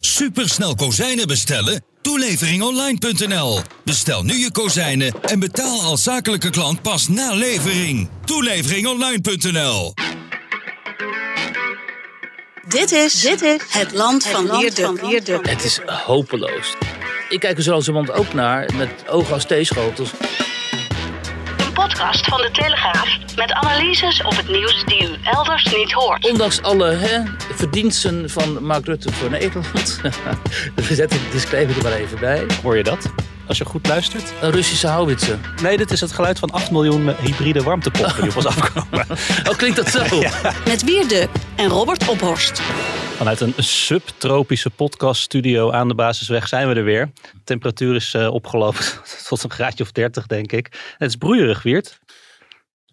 Supersnel kozijnen bestellen? Toeleveringonline.nl. Bestel nu je kozijnen en betaal als zakelijke klant pas na levering. Toeleveringonline.nl. Dit is, dit is het land van Wierde. Het is hopeloos. Ik kijk er zo langzamerhand ook naar met ogen als theeschotels. Een podcast van de Telegraaf met analyses op het nieuws die u elders niet hoort. Ondanks alle hè, verdiensten van Mark Rutte voor Nederland. We zetten de disclaimer er maar even bij. Hoor je dat? Als je goed luistert. Een Russische houwitsen. Nee, dit is het geluid van 8 miljoen hybride warmtepompen die op ons afkomen. Oh, klinkt dat zo? Met Wierde en Robert Ophorst. Vanuit een subtropische podcaststudio aan de Basisweg zijn we er weer. De temperatuur is eh, opgelopen tot een graadje of 30, denk ik. Het is broeierig, Wiert.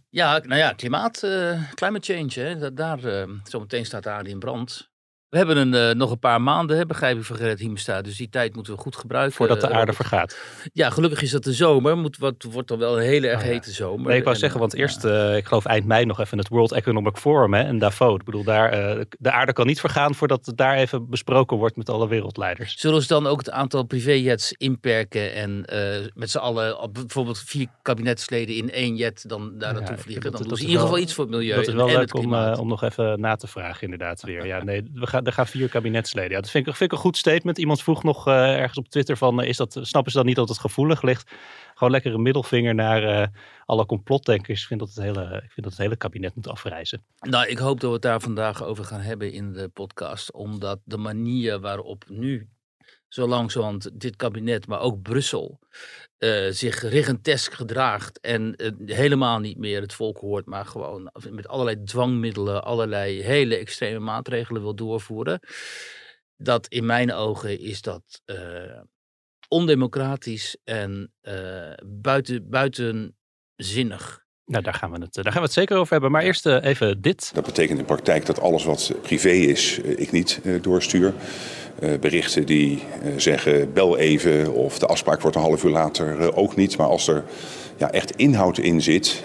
Ja, nou ja, klimaat, eh, climate change, hè, dat, daar, eh, zometeen staat de aarde in brand. We hebben een, eh, nog een paar maanden, hè, begrijp ik van Gerrit Hiemesta. Dus die tijd moeten we goed gebruiken. Voordat de eh, aarde vergaat. Ja, gelukkig is dat de zomer. Moet, wat, wordt dan wel een hele erg Oh hete zomer. Nee, ik wou En, zeggen, want ja. eerst, eh, ik geloof eind mei nog even het World Economic Forum hè, in Davos. Ik bedoel, daar, eh, de aarde kan niet vergaan voordat het daar even besproken wordt met alle wereldleiders. Zullen ze dan ook het aantal privéjets inperken en eh, met z'n allen, bijvoorbeeld vier kabinetsleden in één jet, dan daar naartoe vliegen? Dan doen ze in is ieder geval iets voor het milieu Dat is en, wel en het leuk om, eh, om nog even na te vragen, inderdaad weer. Ja, nee, we gaan, er gaan vier kabinetsleden. Ja, dat vind ik, een goed statement. Iemand vroeg nog eh, ergens op Twitter van, eh, is dat, snappen ze dan niet dat het gevoelig ligt? Gewoon lekker een middelvinger naar eh, alle complotdenkers. Ik vind, dat het hele, ik vind dat het hele kabinet moet afreizen. Nou, ik hoop dat we het daar vandaag over gaan hebben in de podcast. Omdat de manier waarop nu zo langzamerhand dit kabinet, maar ook Brussel, eh, zich regentesk gedraagt. En eh, helemaal niet meer het volk hoort, maar gewoon met allerlei dwangmiddelen, allerlei hele extreme maatregelen wil doorvoeren. Dat in mijn ogen is dat eh, ondemocratisch en eh, buiten, buitenzinnig. Nou, daar gaan, we het, daar gaan we het zeker over hebben. Maar eerst even dit. Dat betekent in praktijk dat alles wat privé is, ik niet eh, doorstuur. Eh, berichten die eh, zeggen bel even of de afspraak wordt een half uur later eh, ook niet. Maar als er ja, echt inhoud in zit,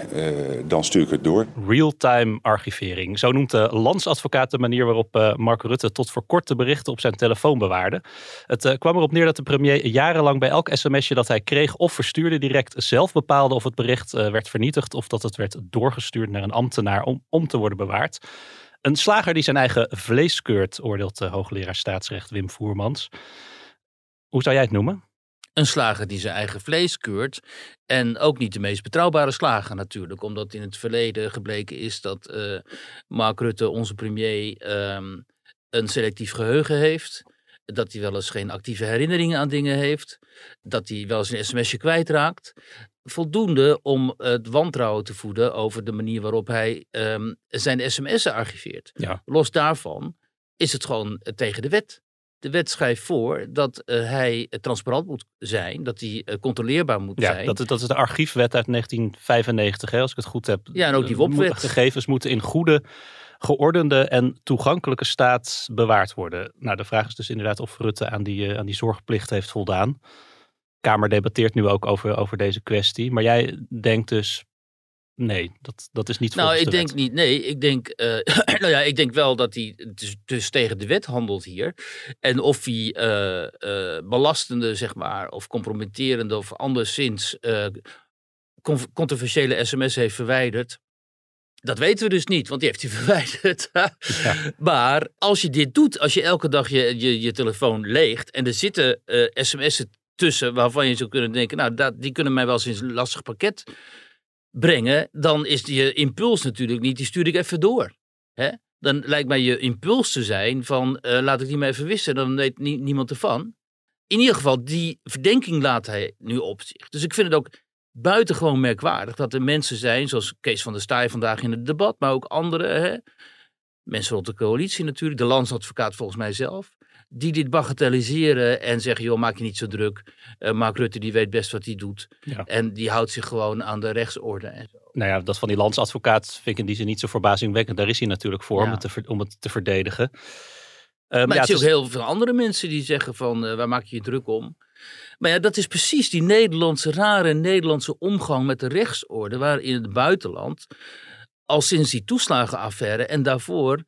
dan stuur ik het door. Real-time archivering. Zo noemt de landsadvocaat de manier waarop Mark Rutte tot voor kort de berichten op zijn telefoon bewaarde. Het kwam erop neer dat de premier jarenlang bij elk sms'je dat hij kreeg of verstuurde direct zelf bepaalde of het bericht werd vernietigd of dat het werd doorgestuurd naar een ambtenaar om, om te worden bewaard. Een slager die zijn eigen vlees keurt, oordeelt de hoogleraar staatsrecht Wim Voermans. Hoe zou jij het noemen? een slager die zijn eigen vlees keurt. En ook niet de meest betrouwbare slager natuurlijk. Omdat in het verleden gebleken is dat eh, Mark Rutte, onze premier, ehm, een selectief geheugen heeft. Dat hij wel eens geen actieve herinneringen aan dingen heeft. Dat hij wel eens een sms'je kwijtraakt. Voldoende om het wantrouwen te voeden over de manier waarop hij ehm, zijn sms'en archiveert. Ja. Los daarvan is het gewoon eh, tegen de wet. De wet schrijft voor dat eh, hij eh, transparant moet zijn, dat hij controleerbaar moet Ja, zijn. dat, is- dat is de archiefwet uit 1995, hè, als ik het goed heb. Ja, en ook die WOP-wet. Gegevens moeten in goede, geordende en toegankelijke staat bewaard worden. Nou, de vraag is dus inderdaad of Rutte aan die, aan die zorgplicht heeft voldaan. Kamer debatteert nu ook over, over deze kwestie. Maar jij denkt dus, nee, dat, dat is niet nou, ik de denk niet. Nee, ik denk, eh, nou ja, ik denk wel dat hij dus, dus tegen de wet handelt hier. En of hij eh, eh, belastende, zeg maar, of compromitterende of anderszins con- controversiële sms heeft verwijderd. Dat weten we dus niet, want die heeft hij verwijderd. Maar als je dit doet, als je elke dag je, je, je telefoon leegt en er zitten eh, sms'en tussen waarvan je zou kunnen denken, nou, dat, die kunnen mij wel eens een lastig pakket brengen, dan is je impuls natuurlijk niet, die stuur ik even door. Hè? Dan lijkt mij je impuls te zijn van, eh, laat ik die maar even wissen, dan weet nie- niemand ervan. In ieder geval, die verdenking laat hij nu op zich. Dus ik vind het ook buitengewoon merkwaardig dat er mensen zijn, zoals Kees van der Staaij vandaag in het debat, maar ook anderen, hè? mensen rond de coalitie natuurlijk, de landsadvocaat volgens mij zelf, die dit bagatelliseren en zeggen, joh, maak je niet zo druk. Uh, Mark Rutte die weet best wat hij doet. Ja. En die houdt zich gewoon aan de rechtsorde en zo. Nou ja, dat van die landsadvocaat vind ik in die zin niet zo verbazingwekkend. Daar is hij natuurlijk voor om, het te, ver- om het te verdedigen. Ehm, Maar ja, het ook is- heel veel andere mensen die zeggen van, eh, waar maak je je druk om? Maar ja, dat is precies die Nederlandse, rare Nederlandse omgang met de rechtsorde, waar in het buitenland, al sinds die toeslagenaffaire en daarvoor,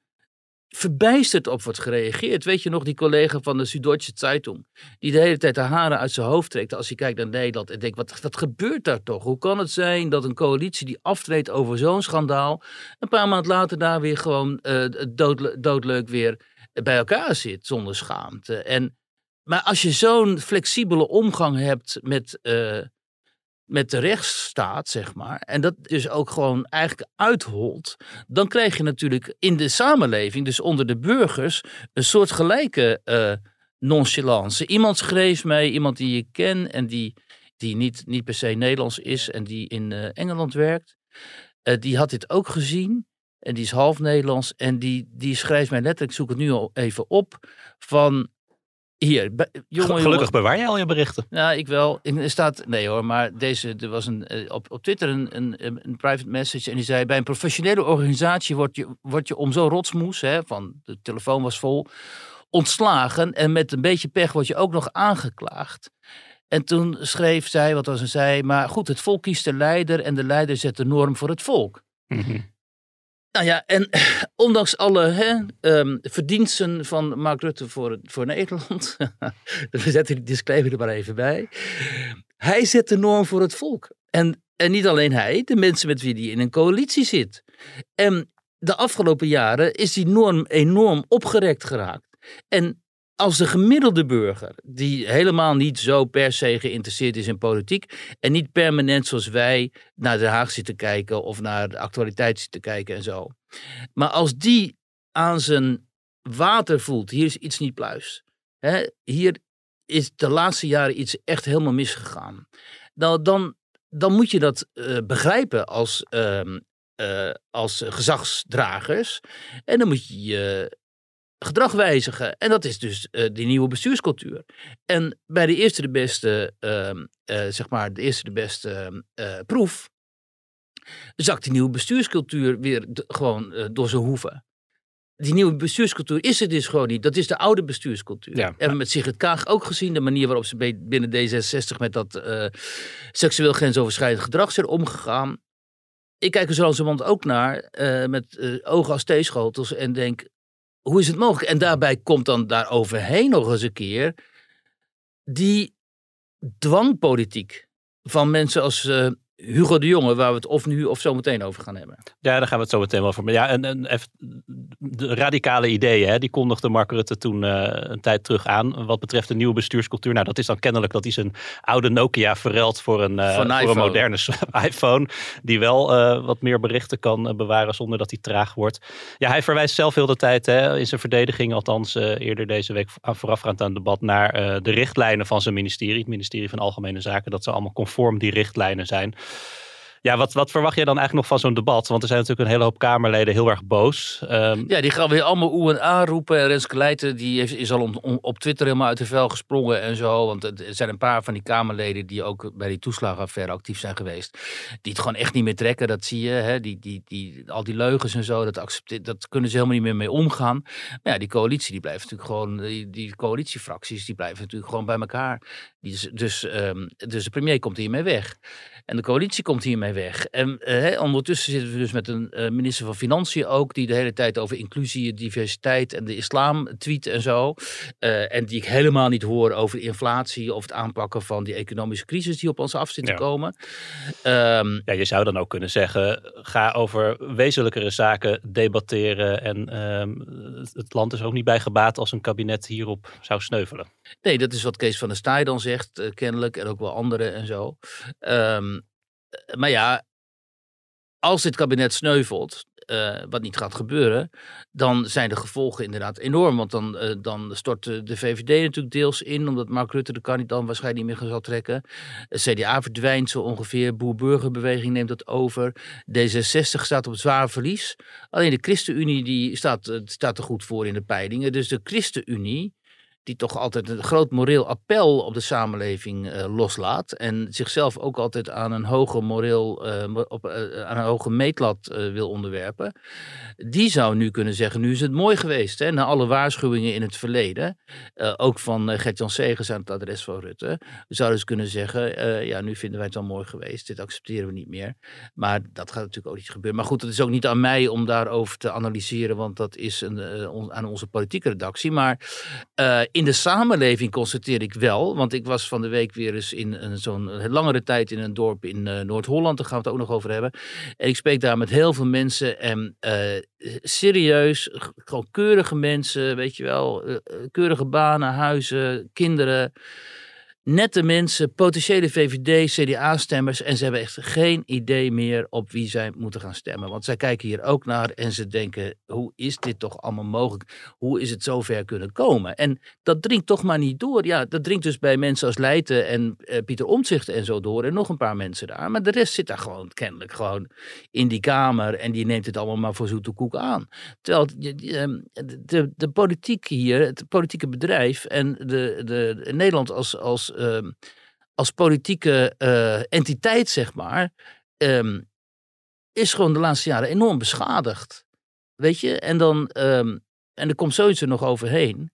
verbijsterd op wordt gereageerd. Weet je nog, die collega van de Süddeutsche Zeitung, die de hele tijd de haren uit zijn hoofd trekt als hij kijkt naar Nederland en denkt, wat, wat gebeurt daar toch? Hoe kan het zijn dat een coalitie die aftreedt over zo'n schandaal, een paar maanden later daar weer gewoon doodle- doodleuk weer bij elkaar zit zonder schaamte. En, maar als je zo'n flexibele omgang hebt met, eh, met de rechtsstaat, zeg maar, en dat dus ook gewoon eigenlijk uitholt, dan krijg je natuurlijk in de samenleving, dus onder de burgers, een soort gelijke eh, nonchalance. Iemand schreef mij, iemand die ik ken en die, die niet, niet per se Nederlands is en die in eh, Engeland werkt, eh, die had dit ook gezien. En die is half Nederlands. En die, die schrijft mij letterlijk, ik zoek het nu al even op. Van hier, bij- jongen. Gelukkig bewaar jij al je berichten. Nou, ik wel. Er staat, nee hoor, maar deze, er was een, eh, op, op Twitter een, een, een private message. En die zei: Bij een professionele organisatie word je, word je om zo'n rotsmoes, hè, van de telefoon was vol, ontslagen. En met een beetje pech word je ook nog aangeklaagd. En toen schreef zij, wat was ze zei, maar goed, het volk kiest de leider en de leider zet de norm voor het volk. Nou ja, en ondanks alle hè, ehm, verdiensten van Mark Rutte voor, voor Nederland, we zetten die disclaimer er maar even bij, hij zet de norm voor het volk. En, en niet alleen hij, de mensen met wie hij in een coalitie zit. En de afgelopen jaren is die norm enorm opgerekt geraakt. En als de gemiddelde burger, die helemaal niet zo per se geïnteresseerd is in politiek en niet permanent zoals wij naar Den Haag zit te kijken of naar de actualiteit zit te kijken en zo. Maar als die aan zijn water voelt, hier is iets niet pluis. Hè, hier is de laatste jaren iets echt helemaal misgegaan. Nou, dan, dan moet je dat eh, begrijpen als, ehm, eh, als gezagsdragers. En dan moet je je gedrag wijzigen. En dat is dus eh, die nieuwe bestuurscultuur. En bij de eerste de beste, ehm, eh, zeg maar, de eerste de beste ehm, eh, proef, zakt die nieuwe bestuurscultuur weer gewoon door zijn hoeven. Die nieuwe bestuurscultuur is het dus gewoon niet. Dat is de oude bestuurscultuur. Ja. Hebben we met Sigrid Kaag ook gezien. De manier waarop ze binnen D66 met dat seksueel grensoverschrijdend gedrag zijn omgegaan. Ik kijk er zo langzamerhand ook naar met ogen als theeschotels en denk, hoe is het mogelijk? En daarbij komt dan daar overheen nog eens een keer die dwangpolitiek van mensen als eh, Hugo de Jonge, waar we het of nu of zo meteen over gaan hebben. Ja, daar gaan we het zo meteen wel over. Ja, en, en de radicale ideeën, hè, die kondigde Mark Rutte toen eh, een tijd terug aan. Wat betreft de nieuwe bestuurscultuur. Nou, dat is dan kennelijk dat hij zijn oude Nokia verruilt voor een, eh, Voor een moderne iPhone. Die wel eh, wat meer berichten kan bewaren zonder dat hij traag wordt. Ja, hij verwijst zelf heel de tijd, hè, in zijn verdediging althans eerder deze week aan- voorafgaand aan het debat, naar de richtlijnen van zijn ministerie. Het ministerie van Algemene Zaken. Dat ze allemaal conform die richtlijnen zijn. Ja, wat, wat verwacht jij dan eigenlijk nog van zo'n debat? Want er zijn natuurlijk een hele hoop Kamerleden heel erg boos. Ehm, Ja, die gaan weer allemaal oe en a roepen. En Renske Leijten die heeft, is al op Twitter helemaal uit de vel gesprongen en zo. Want er zijn een paar van die Kamerleden die ook bij die toeslagenaffaire actief zijn geweest. Die het gewoon echt niet meer trekken, dat zie je. Hè? Die, die, die, al die leugens en zo, dat, accepte- dat kunnen ze helemaal niet meer mee omgaan. Maar ja, die coalitie die blijft natuurlijk gewoon, die, coalitiefracties die blijven natuurlijk gewoon bij elkaar. Is, dus, ehm, dus de premier komt hiermee weg. En de coalitie komt hiermee weg. En eh, ondertussen zitten we dus met een eh, minister van Financiën ook, die de hele tijd over inclusie, diversiteit en de islam tweet en zo. Eh, en die ik helemaal niet hoor over inflatie of het aanpakken van die economische crisis die op ons af zit te Ja. komen. Ehm, ja, je zou dan ook kunnen zeggen, ga over wezenlijkere zaken debatteren. En ehm, het- land is ook niet bij gebaat als een kabinet hierop zou sneuvelen. Nee, dat is wat Kees van der Staaij dan zegt, kennelijk. En ook wel anderen en zo. Eh, maar ja, als dit kabinet sneuvelt, eh, wat niet gaat gebeuren, dan zijn de gevolgen inderdaad enorm. Want dan, eh, dan stort de, VVD natuurlijk deels in, omdat Mark Rutte de kan niet dan waarschijnlijk niet meer zal trekken. CDA verdwijnt zo ongeveer, Boer-Burgerbeweging neemt dat over. D66 staat op zwaar verlies. Alleen de ChristenUnie die staat, eh, staat er goed voor in de peilingen. Dus de ChristenUnie die toch altijd een groot moreel appel op de samenleving eh, loslaat. En zichzelf ook altijd aan een hoge moreel, eh, op, eh, aan een hoge meetlat wil onderwerpen. Die zou nu kunnen zeggen, nu is het mooi geweest. Hè, na alle waarschuwingen in het verleden. ook van Gert-Jan Segers aan het adres van Rutte. Zouden ze kunnen zeggen, ja nu vinden wij het wel mooi geweest. Dit accepteren we niet meer. Maar dat gaat natuurlijk ook niet gebeuren. Maar goed, het is ook niet aan mij om daarover te analyseren. Want dat is een, aan onze politieke redactie. Maar in de samenleving constateer ik wel, want ik was van de week weer eens in een, zo'n langere tijd in een dorp in eh, Noord-Holland, daar gaan we het ook nog over hebben. En ik spreek daar met heel veel mensen en eh, serieus, gewoon keurige mensen, weet je wel, eh, keurige banen, huizen, kinderen. Nette mensen, potentiële VVD, CDA-stemmers. En ze hebben echt geen idee meer op wie zij moeten gaan stemmen. Want zij kijken hier ook naar en ze denken: hoe is dit toch allemaal mogelijk? Hoe is het zover kunnen komen? En dat dringt toch maar niet door. Ja, dat dringt dus bij mensen als Leijten en eh, Pieter Omtzigt en zo door. En nog een paar mensen daar. Maar de rest zit daar gewoon kennelijk gewoon in die kamer. En die neemt het allemaal maar voor zoete koek aan. Terwijl ehm, de, de, de politiek hier, het politieke bedrijf en de, de, Nederland als, als, ehm, als politieke eh, entiteit, zeg maar, ehm, is gewoon de laatste jaren enorm beschadigd. Weet je? En dan, ehm, en er komt zoiets er nog overheen.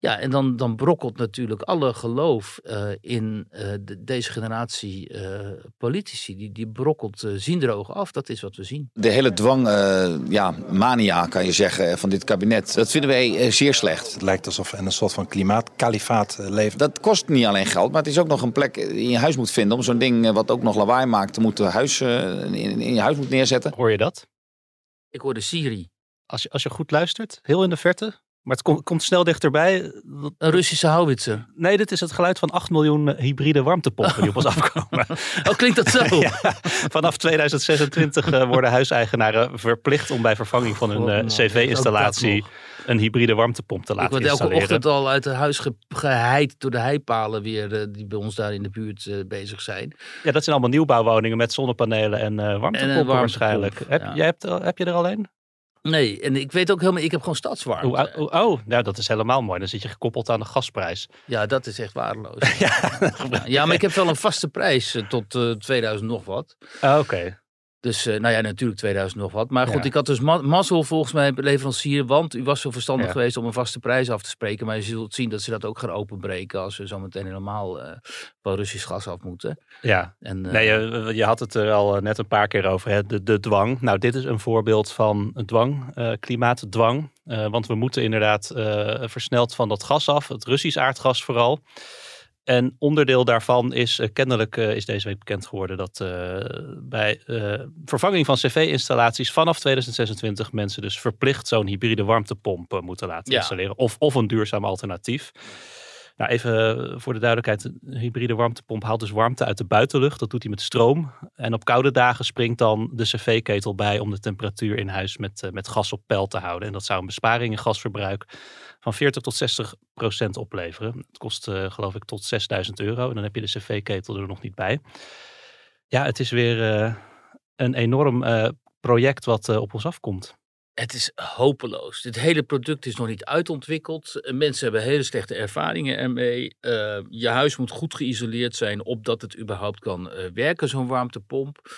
Ja, en dan, dan brokkelt natuurlijk alle geloof eh, in eh, de- deze generatie eh, politici. Die, die brokkelt uh, ziendroog af. Dat is wat we zien. De hele dwang, uh, ja, mania kan je zeggen, van dit kabinet. Dat vinden wij uh, zeer slecht. Het lijkt alsof we in een soort van klimaatkalifaat leven. Dat kost niet alleen geld, maar het is ook nog een plek in je huis moet vinden. Om zo'n ding wat ook nog lawaai maakt, te moeten huis, uh, in, in je huis moet neerzetten. Hoor je dat? Ik hoorde Siri. Als je, als je goed luistert, heel in de verte. Maar het komt, komt snel dichterbij. Een Russische houwitser. Nee, dit is het geluid van 8 miljoen hybride warmtepompen die op ons afkomen. Oh, klinkt dat zo? ja, vanaf 2026 uh, worden huiseigenaren verplicht om bij vervanging van hun uh, cv-installatie een hybride warmtepomp te laten Ik word installeren. elke ochtend al uit het huis ge geheid door de heipalen weer uh, die bij ons daar in de buurt bezig zijn. Ja, dat zijn allemaal nieuwbouwwoningen met zonnepanelen en warmtepompen en warmtepomp, waarschijnlijk. Heb, ja. jij hebt, heb je er al een? Nee, en ik weet ook helemaal, ik heb gewoon stadswarmte. Oh, oh, oh, nou dat is helemaal mooi. Dan zit je gekoppeld aan de gasprijs. Ja, dat is echt waardeloos. ja, ja, maar ik heb wel een vaste prijs uh, tot uh, 2000 nog wat. Ah, Oké. Okay. Dus uh, nou ja, natuurlijk 2000 nog wat. Maar goed, ja. ik had dus ma mazzel volgens mij leverancier. Want u was zo verstandig ja. geweest om een vaste prijs af te spreken. Maar je zult zien dat ze dat ook gaan openbreken. Als we zo meteen helemaal uh, van Russisch gas af moeten. Ja, en, uh, nee, je, je, had het er al net een paar keer over. Hè? De, de dwang. Nou, dit is een voorbeeld van een dwang. Uh, klimaatdwang. want we moeten inderdaad versneld van dat gas af. Het Russisch aardgas vooral. En onderdeel daarvan is uh, kennelijk uh, is deze week bekend geworden dat uh, bij vervanging van cv-installaties vanaf 2026 mensen dus verplicht zo'n hybride warmtepomp moeten laten ja. installeren. Of, of een duurzaam alternatief. Nou, even voor de duidelijkheid. Een hybride warmtepomp haalt dus warmte uit de buitenlucht. Dat doet hij met stroom. En op koude dagen springt dan de cv-ketel bij om de temperatuur in huis met, met gas op peil te houden. En dat zou een besparing in gasverbruik van 40 tot 60 procent opleveren. Het kost uh, geloof ik tot 6000 euro. En dan heb je de cv-ketel er nog niet bij. Ja, het is weer een enorm project wat op ons afkomt. Het is hopeloos. Dit hele product is nog niet uitontwikkeld. Mensen hebben hele slechte ervaringen ermee. Uh, je huis moet goed geïsoleerd zijn opdat het überhaupt kan uh, werken, zo'n warmtepomp.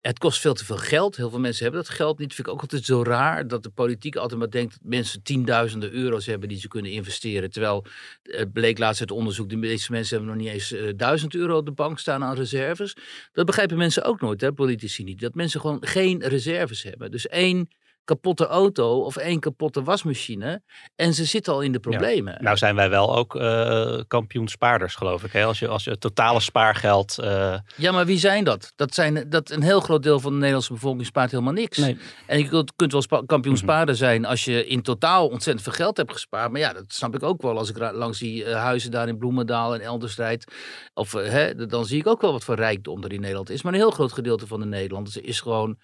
Het kost veel te veel geld. Heel veel mensen hebben dat geld niet. Vind ik ook altijd zo raar dat de politiek altijd maar denkt dat mensen tienduizenden euro's hebben die ze kunnen investeren. Terwijl het bleek laatst uit onderzoek, de meeste mensen hebben nog niet eens duizend euro op de bank staan aan reserves. Dat begrijpen mensen ook nooit, hè, politici niet. Dat mensen gewoon geen reserves hebben. Dus één kapotte auto of één kapotte wasmachine. En ze zitten al in de problemen. Ja. Nou zijn wij wel ook uh, kampioenspaarders, geloof ik. Hè? Als, je, als je het totale spaargeld... Uh... Ja, maar wie zijn dat? Dat zijn dat een heel groot deel van de Nederlandse bevolking spaart helemaal niks. Nee. En je kunt, kunt wel kampioenspaarder mm -hmm. zijn als je in totaal ontzettend veel geld hebt gespaard. Maar ja, dat snap ik ook wel. Als ik langs die uh, huizen daar in Bloemendaal en elders rijd. Of, hè, dan zie ik ook wel wat voor rijkdom er in Nederland is. Maar een heel groot gedeelte van de Nederlanders is gewoon...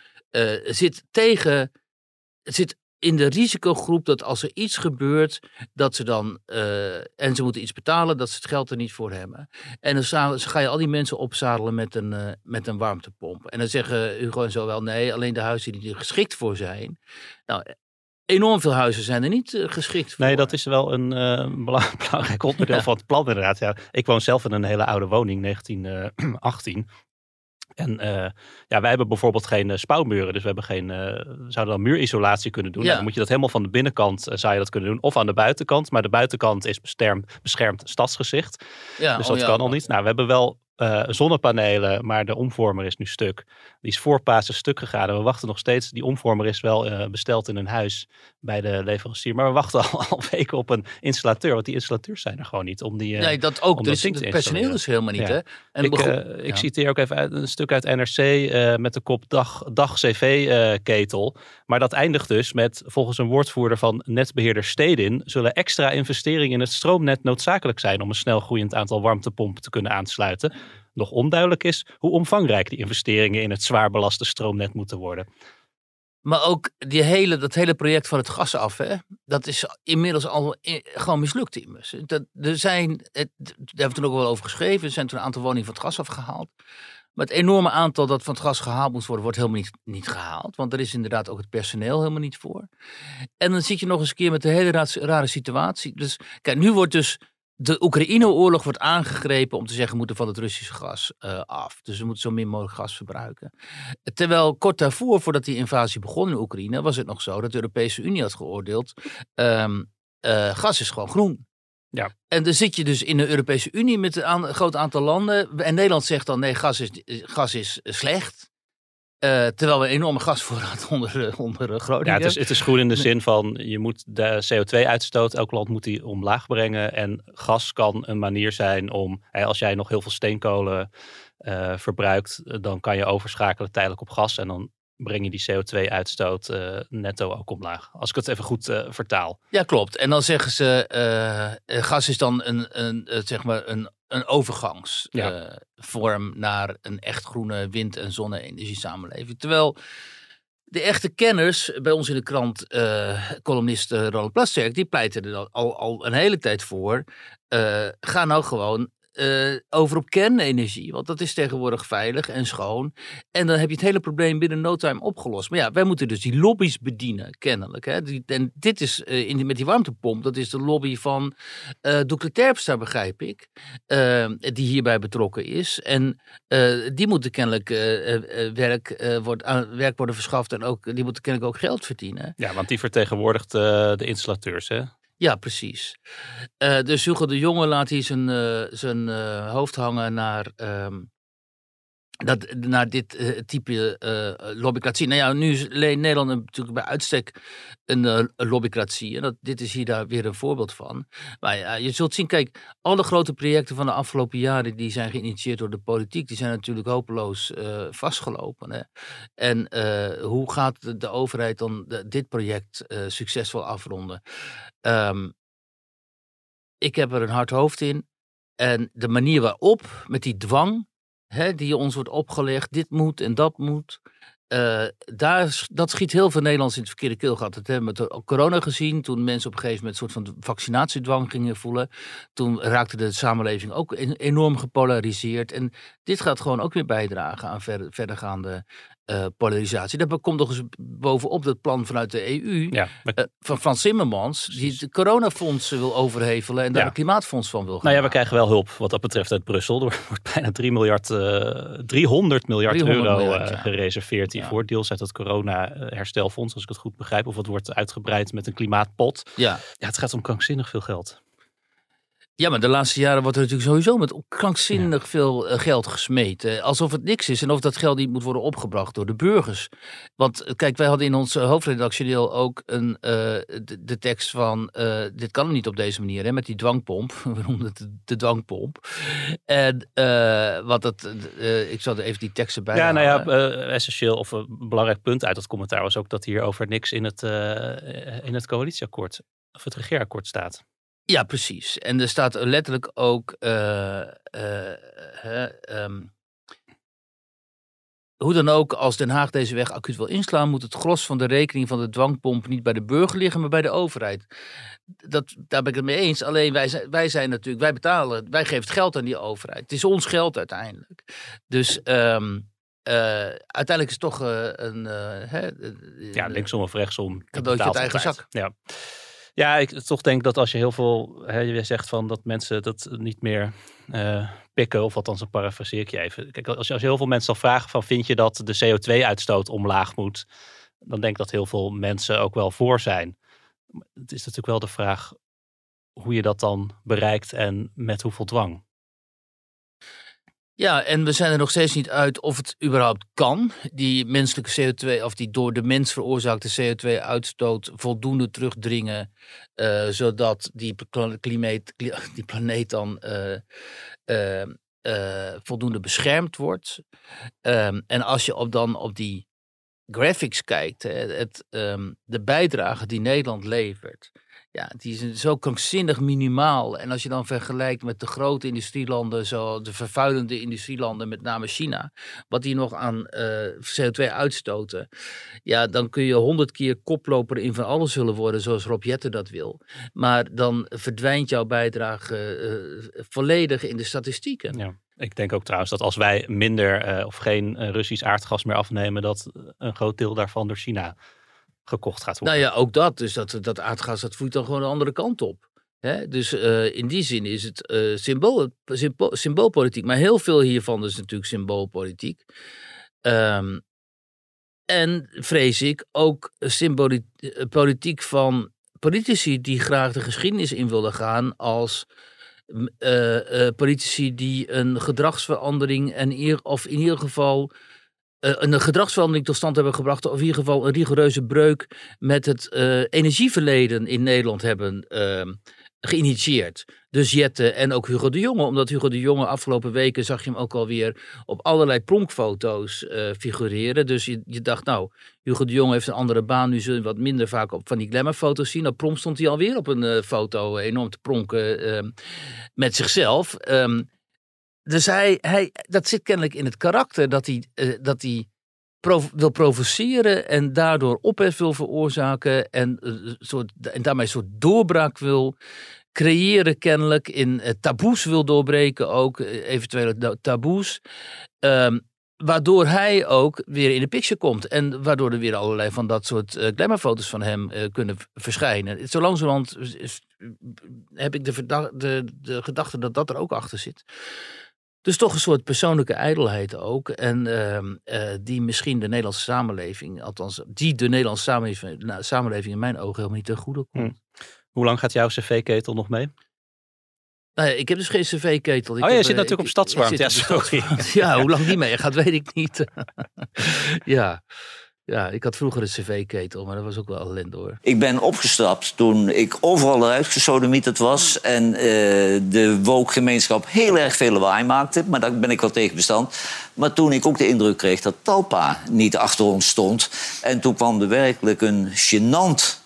zit tegen het zit in de risicogroep dat als er iets gebeurt, dat ze dan, uh, en ze moeten iets betalen, dat ze het geld er niet voor hebben. En dan ga je al die mensen opzadelen met een, uh, met een warmtepomp. En dan zeggen Hugo en zo wel, nee, alleen de huizen die er geschikt voor zijn. Nou, enorm veel huizen zijn er niet eh, geschikt voor. Nee, dat is wel een eh, bela- belangrijk onderdeel Ja. van het plan inderdaad. Ja, ik woon zelf in een hele oude woning, 1918. En eh, ja, wij hebben bijvoorbeeld geen eh, spouwmuren. Dus we hebben geen, eh, we zouden dan muurisolatie kunnen doen. Ja. Nou, dan moet je dat helemaal van de binnenkant zou je dat kunnen doen. Of aan de buitenkant. Maar de buitenkant is beschermd, beschermd stadsgezicht. ja, dus oh dat ja. kan al niet. Nou, we hebben wel eh, zonnepanelen, maar de omvormer is nu stuk. Die is voor Pasen stuk gegaan. En we wachten nog steeds. Die omvormer is wel eh, besteld in een huis bij de leverancier. Maar we wachten al, al weken op een installateur. Want die installateurs zijn er gewoon niet. Om die, eh, Nee, dat ook. Dus dat het personeel is helemaal niet, Ja. hè? En ik, begon- ik ja. citeer ook even uit, een stuk uit NRC met de kop Dag, dag CV-ketel. maar dat eindigt dus met, volgens een woordvoerder van netbeheerder Stedin, zullen extra investeringen in het stroomnet noodzakelijk zijn om een snel groeiend aantal warmtepompen te kunnen aansluiten. Nog onduidelijk is hoe omvangrijk die investeringen in het zwaar belaste stroomnet moeten worden. Maar ook die hele, dat hele project van het gas af, hè, dat is inmiddels al gewoon mislukt immers. Dat, er zijn, het, daar hebben we toen ook wel over geschreven, er zijn toen een aantal woningen van het gas afgehaald. Maar het enorme aantal dat van het gas gehaald moet worden, wordt helemaal niet, niet gehaald. Want er is inderdaad ook het personeel helemaal niet voor. En dan zit je nog eens een keer met een hele rare situatie. Dus kijk, nu wordt dus de Oekraïne-oorlog wordt aangegrepen om te zeggen we moeten van het Russische gas eh, af. Dus we moeten zo min mogelijk gas verbruiken. Terwijl kort daarvoor, voordat die invasie begon in Oekraïne, was het nog zo dat de Europese Unie had geoordeeld: ehm, eh, gas is gewoon groen. Ja. En dan zit je dus in de Europese Unie met een aan- een groot aantal landen. En Nederland zegt dan: nee, gas is, gas is slecht. Eh, terwijl we een enorme gasvoorraad onder, eh, onder eh, Groningen Ja, het is, het is groen in de zin van je moet de CO2-uitstoot, elk land moet die omlaag brengen. En gas kan een manier zijn om, als jij nog heel veel steenkolen eh, verbruikt, eh, dan kan je overschakelen tijdelijk op gas. En dan breng je die CO2-uitstoot eh, netto ook omlaag. Als ik het even goed eh, vertaal. Ja, klopt. En dan zeggen ze, eh, eh, gas is dan een, een, eh, zeg maar een, een overgangsvorm naar een echt groene wind- en zonne-energie samenleving. Terwijl de echte kenners bij ons in de krant, eh columnist eh, Ronald Plasterk, die pleiten er al, al, een hele tijd voor. eh, ga nou gewoon eh, over op kernenergie, want dat is tegenwoordig veilig en schoon. En dan heb je het hele probleem binnen no time opgelost. Maar ja, wij moeten dus die lobby's bedienen, kennelijk. Hè? Die, en dit is eh, in met die warmtepomp, dat is de lobby van eh Doekle Terpstra, begrijp ik. die hierbij betrokken is. En die moeten kennelijk werk, wordt, aan, werk worden verschaft en ook, die moeten kennelijk ook geld verdienen. Ja, want die vertegenwoordigt de installateurs. Hè? Ja, precies. Eh, dus Hugo de Jonge laat hier zijn, eh, zijn eh, hoofd hangen naar, ehm, dat, naar dit eh, type eh lobbycratie. Nou ja, nu is Nederland natuurlijk bij uitstek een eh, lobbycratie. En dat, dit is hier daar weer een voorbeeld van. Maar ja, je zult zien, kijk, alle grote projecten van de afgelopen jaren... die zijn geïnitieerd door de politiek... die zijn natuurlijk hopeloos eh, vastgelopen. Hè? En eh, hoe gaat de, overheid dan dit project eh, succesvol afronden? Ehm, ik heb er een hard hoofd in. En de manier waarop, met die dwang hè, die ons wordt opgelegd, dit moet en dat moet. eh, daar, dat schiet heel veel Nederlands in het verkeerde keelgat. Dat hebben we met corona gezien. Toen mensen op een gegeven moment een soort van vaccinatiedwang gingen voelen. Toen raakte de samenleving ook en- enorm gepolariseerd. En dit gaat gewoon ook weer bijdragen aan ver, verdergaande eh, polarisatie. Daar komt nog eens bovenop dat plan vanuit de EU Ja, maar- eh, van Frans Timmermans, die het coronafondsen wil overhevelen en daar Ja. een klimaatfonds van wil gaan Nou ja, we krijgen wel hulp wat dat betreft uit Brussel. Er wordt bijna 3 miljard, eh 300 miljard 300 euro miljard, ja. gereserveerd hiervoor. Deels uit het corona-herstelfonds, als ik het goed begrijp. Of het wordt uitgebreid met een klimaatpot. Ja. Ja, het gaat om krankzinnig veel geld. Ja, maar de laatste jaren wordt er natuurlijk sowieso met krankzinnig veel eh, geld gesmeten. Alsof het niks is en of dat geld niet moet worden opgebracht door de burgers. Want eh, kijk, wij hadden in ons eh, hoofdredactioneel ook een, de, de tekst van... dit kan niet op deze manier, hè, met die dwangpomp. We noemden het de, de dwangpomp. En wat dat... ik zal er even die teksten bij Ja, nou ja, essentieel of een belangrijk punt uit dat commentaar was ook dat hier over niks in het, in het coalitieakkoord of het regeerakkoord staat. Ja, precies. En er staat letterlijk ook. eh, eh, hè, ehm, hoe dan ook, als Den Haag deze weg acuut wil inslaan, moet het gros van de rekening van de dwangpomp niet bij de burger liggen, maar bij de overheid. Dat, daar ben ik het mee eens. Alleen wij zijn, wij zijn natuurlijk, wij betalen, wij geven het geld aan die overheid. Het is ons geld uiteindelijk. Dus ehm, uiteindelijk is het toch eh, een... eh, hè, Ja, linksom of rechtsom. je Cadeautje betaalt uit eigen altijd. Ja. Ja, ik toch denk dat als je heel veel, hè, je zegt van dat mensen dat niet meer eh, pikken, of althans een parafraseer ik je even. Kijk, als je, als je heel veel mensen zal vragen van vind je dat de CO2-uitstoot omlaag moet, dan denk ik dat heel veel mensen ook wel voor zijn. Het is natuurlijk wel de vraag hoe je dat dan bereikt en met hoeveel dwang. Ja, en we zijn er nog steeds niet uit of het überhaupt kan. Die menselijke CO2, of die door de mens veroorzaakte CO2-uitstoot voldoende terugdringen. eh, zodat die, klimaat, kli- die planeet dan eh, eh, voldoende beschermd wordt. Ehm, en als je op dan op die graphics kijkt, hè, het, ehm, de bijdrage die Nederland levert. Ja, die is zo krankzinnig minimaal. En als je dan vergelijkt met de grote industrielanden, zo de vervuilende industrielanden, met name China, wat die nog aan eh, CO2 uitstoten, ja, dan kun je honderd keer koploper in van alles willen worden, zoals Rob Jetten dat wil. Maar dan verdwijnt jouw bijdrage eh, volledig in de statistieken. Ja. Ik denk ook trouwens dat als wij minder eh, of geen Russisch aardgas meer afnemen, dat een groot deel daarvan door China gekocht gaat worden. Nou ja, ook dat. Dus dat, dat aardgas, dat voert dan gewoon de andere kant op. Dus eh, in die zin is het eh, symbool, symbool, symboolpolitiek. Maar heel veel hiervan is natuurlijk symboolpolitiek. Ehm, en vrees ik ook eh, politiek van politici die graag de geschiedenis in willen gaan als politici die een gedragsverandering en eer, of in ieder geval een gedragsverandering tot stand hebben gebracht, of in ieder geval een rigoureuze breuk met het eh, energieverleden in Nederland hebben ehm, geïnitieerd. Dus Jette en ook Hugo de Jonge, omdat Hugo de Jonge afgelopen weken zag je hem ook alweer op allerlei pronkfoto's eh, figureren. Dus je, dacht, nou, Hugo de Jonge heeft een andere baan, nu zullen we wat minder vaak op van die glamourfoto's zien. Op prom stond hij alweer op een eh, foto enorm te pronken ehm, met zichzelf. Ehm, dus hij, hij, dat zit kennelijk in het karakter dat hij, eh, dat hij wil provoceren en daardoor ophef wil veroorzaken en, eh, soort, en daarmee een soort doorbraak wil creëren kennelijk, in eh, taboes wil doorbreken ook, eventuele taboes. Ehm, waardoor hij ook weer in de picture komt. En waardoor er weer allerlei van dat soort glamourfoto's van hem kunnen verschijnen. Zo langzamerhand heb ik de, de, de gedachte dat dat er ook achter zit. Dus toch een soort persoonlijke ijdelheid ook. En ehm, eh, die misschien de Nederlandse samenleving, althans die de Nederlandse samenleving, samenleving in mijn ogen helemaal niet ten goede komt. Hoe lang gaat jouw cv-ketel nog mee? Nou ja, ik heb dus geen cv-ketel. Oh, je heb, zit eh, natuurlijk ik- op Stadswarmte. Ja, sorry. Stadswarmte. Ja, hoe lang die mee gaat, weet ik niet. ja. Ja, ik had vroeger een cv-ketel, maar dat was ook wel ellende hoor. Ik ben opgestapt toen ik overal eruit gesodemieterd was... en eh, de woke-gemeenschap heel erg veel lawaai maakte. Maar daar ben ik wel tegen bestand. Maar toen ik ook de indruk kreeg dat Talpa niet achter ons stond... en toen kwam er werkelijk een gênant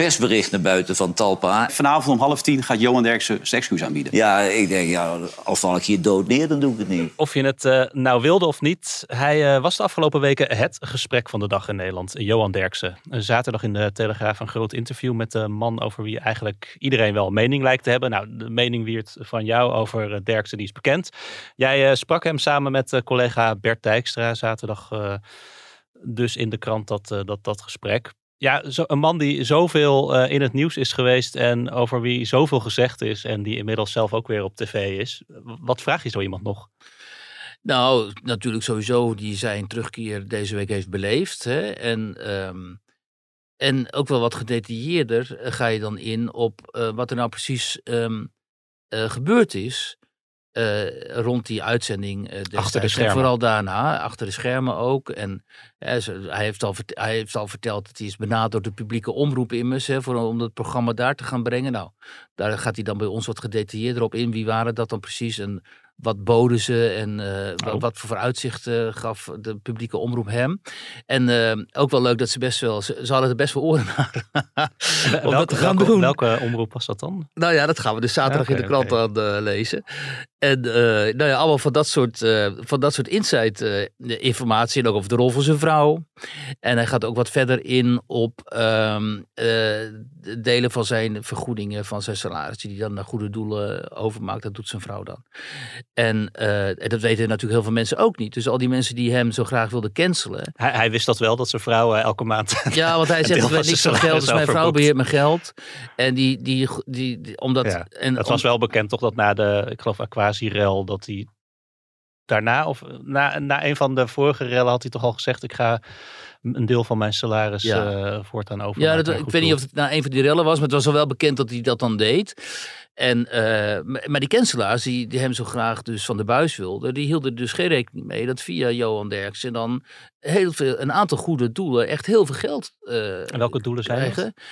persbericht naar buiten van Talpa. Vanavond om half tien gaat Johan Derksen zijn excuus aanbieden. Ja, ik denk, ja, al val ik hier dood neer, dan doe ik het niet. Of je het eh, nou wilde of niet, hij eh, was de afgelopen weken het gesprek van de dag in Nederland. Johan Derksen. Zaterdag in de Telegraaf een groot interview met de man over wie eigenlijk iedereen wel een mening lijkt te hebben. Nou, de mening Wiert van jou over eh, Derksen die is bekend. Jij eh, sprak hem samen met eh, collega Bert Dijkstra zaterdag eh, dus in de krant dat, eh, dat, dat gesprek. Ja, zo, een man die zoveel eh, in het nieuws is geweest en over wie zoveel gezegd is en die inmiddels zelf ook weer op tv is. Wat vraag je zo iemand nog? Nou, natuurlijk sowieso die zijn terugkeer deze week heeft beleefd. Hè? En, ehm, en ook wel wat gedetailleerder eh, ga je dan in op eh, wat er nou precies ehm, eh, gebeurd is. Eh, rond die uitzending. eh, de En vooral daarna, achter de schermen ook. En ze- hij, heeft al, hij heeft al verteld dat hij is benaderd door de publieke omroep immers. Hè, voor, om het programma daar te gaan brengen. Nou, daar gaat hij dan bij ons wat gedetailleerder op in. Wie waren dat dan precies? En wat boden ze en eh, Oh. wat voor vooruitzichten gaf de publieke omroep hem. En eh, ook wel leuk dat ze best wel, ze, ze hadden er best wel oren naar. om dat te gaan welke, doen. welke omroep was dat dan? Nou ja, dat gaan we dus zaterdag in de krant aan eh, lezen. En nou ja, allemaal van dat soort, van dat soort insight informatie. En ook over de rol van zijn vrouw. En hij gaat ook wat verder in op um, delen van zijn vergoedingen, van zijn salaris. Die hij dan naar goede doelen overmaakt. Dat doet zijn vrouw dan. En, en, dat weten natuurlijk heel veel mensen ook niet. Dus al die mensen die hem zo graag wilden cancelen. Hij, hij wist dat wel, dat zijn vrouw elke maand. Ja, want hij zegt: Ik weet niks van geld, dus mijn vrouw beheert mijn geld. En die, die, die, die omdat. Ja, en het was wel bekend toch dat na de, ik geloof, Aquasi-rel, dat hij daarna, of na, na een van de vorige rellen, had hij toch al gezegd: Ik ga een deel van mijn salaris ja. uh, voortaan over. Ja, dat, ik weet niet of het na een van die rellen was, maar het was al wel bekend dat hij dat dan deed. En, uh, maar die cancelaars die, die hem zo graag dus van de buis wilden, die hielden dus geen rekening mee dat via Johan Derksen dan heel veel, een aantal goede doelen echt heel veel geld uh, En welke doelen zijn krijgen. Dat?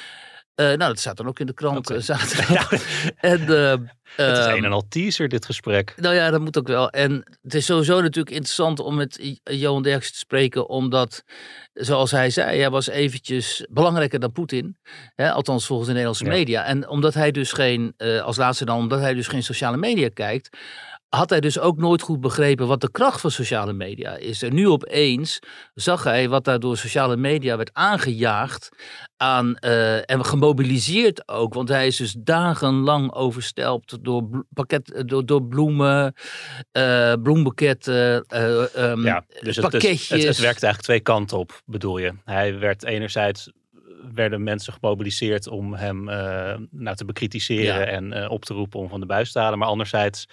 Uh, nou, dat staat dan ook in de krant. Okay. ja. en, uh, het is een en al teaser, dit gesprek. Nou ja, dat moet ook wel. En het is sowieso natuurlijk interessant om met Johan Derksen te spreken, omdat, zoals hij zei, hij was eventjes belangrijker dan Poetin. Hè, althans volgens de Nederlandse ja. media. En omdat hij dus geen, uh, als laatste dan, omdat hij dus geen sociale media kijkt, had hij dus ook nooit goed begrepen wat de kracht van sociale media is. En nu opeens zag hij wat daar door sociale media werd aangejaagd aan, uh, en gemobiliseerd ook. Want hij is dus dagenlang overstelpt door, pakket, door, door bloemen, uh, uh, um, ja, dus het, pakketjes. Het, het, het werkt eigenlijk twee kanten op, bedoel je. Hij werd enerzijds werden mensen gemobiliseerd om hem uh, nou, te bekritiseren ja. en uh, op te roepen om van de buis te halen. Maar anderzijds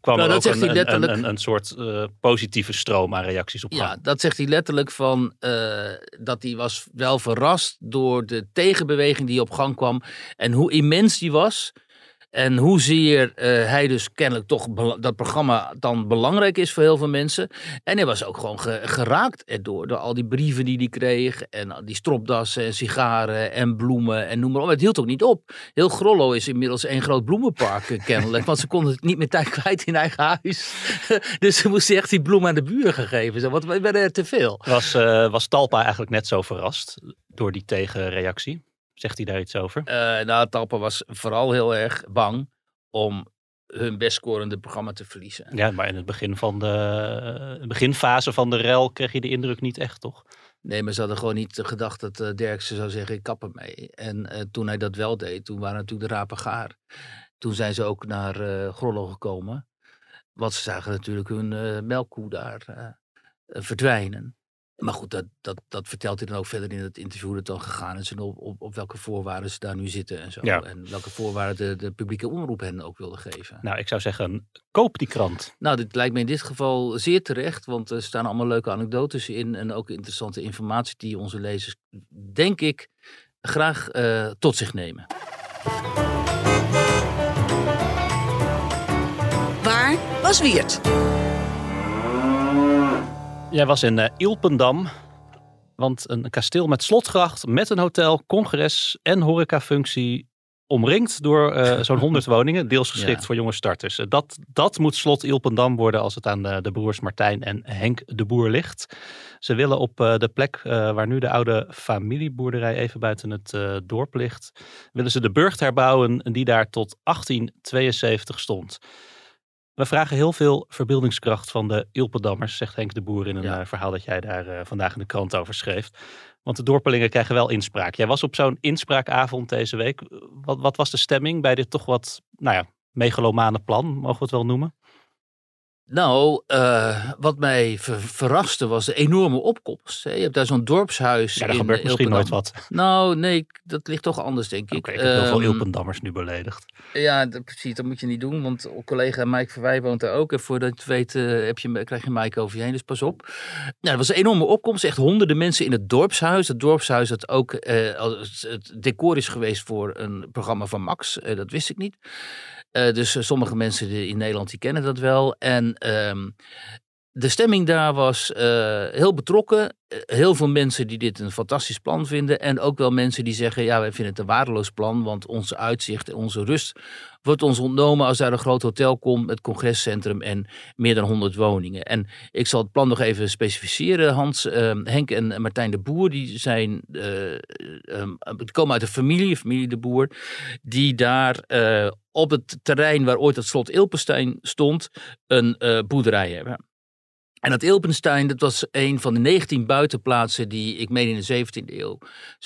kwam nou, er ook een, hij letterlijk... een, een, een, soort uh, positieve stroom aan reacties op gang. Ja, dat zegt hij letterlijk van dat hij was wel verrast door de tegenbeweging die op gang kwam en hoe immens die was. En hoezeer uh, hij dus kennelijk toch dat programma dan belangrijk is voor heel veel mensen. En hij was ook gewoon ge geraakt erdoor. Door al die brieven die hij kreeg. En die stropdassen en sigaren en bloemen en noem maar op. Het hield ook niet op. Heel Grollo is inmiddels een groot bloemenpark kennelijk. want ze konden het niet meer tijd kwijt in eigen huis. dus ze moesten echt die bloemen aan de buren gegeven. Want we werden er te veel. Was, uh, was Talpa eigenlijk net zo verrast door die tegenreactie? Zegt hij daar iets over? Uh, nou, Talpa was vooral heel erg bang om hun best scorende programma te verliezen. Ja, maar in het begin van de uh, beginfase van de rel kreeg je de indruk niet echt, toch? Nee, maar ze hadden gewoon niet gedacht dat uh, Derksen zou zeggen, ik kap ermee. En toen hij dat wel deed, toen waren natuurlijk de rapen gaar. Toen zijn ze ook naar Grollo gekomen. Want ze zagen natuurlijk hun melkkoe daar verdwijnen. Maar goed, dat, dat, dat vertelt hij dan ook verder in het interview hoe het dan gegaan is. En op, op, op welke voorwaarden ze daar nu zitten en zo. Ja. En welke voorwaarden de, de publieke omroep hen ook wilde geven. Nou, ik zou zeggen, koop die krant. Nou, dit lijkt me in dit geval zeer terecht. Want er staan allemaal leuke anekdotes in. En ook interessante informatie die onze lezers, denk ik, graag uh, tot zich nemen. Waar was Wiert? Jij was in uh, Ilpendam, want een kasteel met slotgracht, met een hotel, congres en horecafunctie, omringd door uh, zo'n 100 woningen, deels geschikt ja. voor jonge starters. Uh, dat, dat moet slot Ilpendam worden als het aan de, de broers Martijn en Henk de Boer ligt. Ze willen op de plek waar nu de oude familieboerderij even buiten het dorp ligt, willen ze de burcht herbouwen die daar tot 1872 stond. We vragen heel veel verbeeldingskracht van de Ilpendammers, zegt Henk de Boer in een ja. uh, verhaal dat jij daar uh, vandaag in de krant over schreef. Want de dorpelingen krijgen wel inspraak. Jij was op zo'n inspraakavond deze week. Wat, wat, was de stemming bij dit toch wat, nou ja, megalomane plan, mogen we het wel noemen? Nou, uh, wat mij ver verraste was de enorme opkomst. Je hebt daar zo'n dorpshuis. Ja, er gebeurt misschien nooit wat. Nou, nee, dat ligt toch anders, denk ik. Okay, ik heb heel um, veel Ilpendammers nu beledigd. Ja, dat, precies, dat moet je niet doen. Want collega Mike Verwij woont daar ook. En voordat je het weet, uh, heb je, krijg je Mike over je heen, dus pas op. Nou, er was een enorme opkomst. Echt honderden mensen in het dorpshuis. Het dorpshuis dat ook uh, het decor is geweest voor een programma van Max. dat wist ik niet. Uh, dus uh, sommige mensen in Nederland die kennen dat wel. En um, de stemming daar was eh, heel betrokken. Eh, Heel veel mensen die dit een fantastisch plan vinden. En ook wel mensen die zeggen, ja, wij vinden het een waardeloos plan. Want onze uitzicht en onze rust wordt ons ontnomen als daar een groot hotel komt. Het congrescentrum en meer dan 100 woningen. En ik zal het plan nog even specificeren. Hans, eh, Henk en Martijn de Boer, die zijn, eh, ehm, komen uit een familie, familie de Boer. Die daar op het terrein waar ooit het slot Ilpenstein stond, een boerderij hebben. En dat Ilpenstein, dat was een van de 19 buitenplaatsen die, ik meen in de 17e eeuw,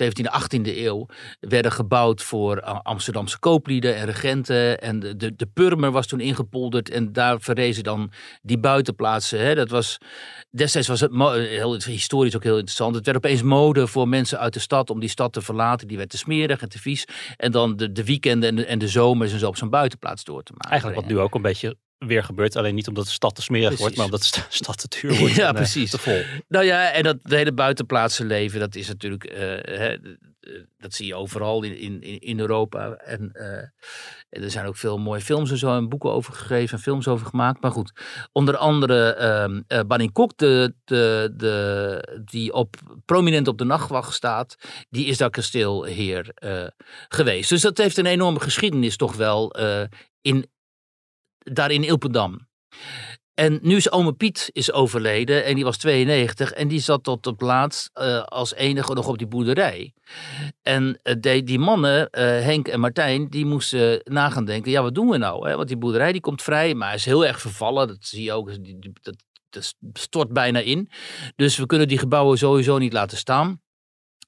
17e, 18e eeuw, werden gebouwd voor A- Amsterdamse kooplieden en regenten. En de, de, de Purmer was toen ingepolderd en daar verrezen dan die buitenplaatsen. Hè. Dat was, destijds was het heel, historisch ook heel interessant. Het werd opeens mode voor mensen uit de stad om die stad te verlaten. Die werd te smerig en te vies. En dan de, de weekenden en de, en de zomers en zo op zo'n buitenplaats door te maken. Eigenlijk wat nu ook een beetje weer gebeurt. Alleen niet omdat de stad te smerig wordt, maar omdat de sta- stad te duur wordt. Ja, en, precies. Te vol. Nou ja, en dat de hele buitenplaatsen leven, dat is natuurlijk, eh, hè, dat zie je overal in, in, in- Europa. En, eh, en er zijn ook veel mooie films en zo en boeken over geschreven en films over gemaakt. Maar goed, onder andere ehm eh Banning Kok, de, de, de, die op, prominent op de nachtwacht staat, die is daar kasteelheer eh, geweest. Dus dat heeft een enorme geschiedenis toch wel in, daar in Ilpendam. En nu is ome Piet is overleden en die was 92 en die zat tot op laatst eh, als enige nog op die boerderij. En eh, die, die mannen, eh, Henk en Martijn, die moesten nagaan denken, ja wat doen we nou? Hè? Want die boerderij die komt vrij, maar is heel erg vervallen. Dat zie je ook, dat, dat stort bijna in. Dus we kunnen die gebouwen sowieso niet laten staan.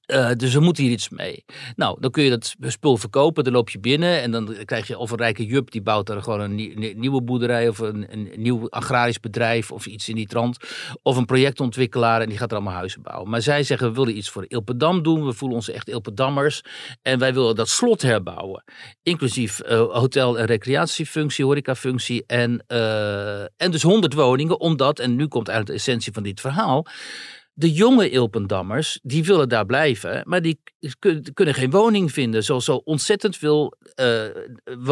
Eh, dus we moeten hier iets mee. Nou, dan kun je dat spul verkopen, dan loop je binnen en dan krijg je of een rijke jup die bouwt daar gewoon een nie- nie- nieuwe boerderij of een, een nieuw agrarisch bedrijf of iets in die trant. Of een projectontwikkelaar en die gaat er allemaal huizen bouwen. Maar zij zeggen we willen iets voor Ilpendam doen, we voelen ons echt Ilpendammers en wij willen dat slot herbouwen. Inclusief eh, hotel- en recreatiefunctie, horecafunctie en, eh, en dus 100 woningen, omdat, en nu komt eigenlijk de essentie van dit verhaal, de jonge Ilpendammers, die willen daar blijven, maar die kun- kunnen geen woning vinden. Zoals zo ontzettend veel eh,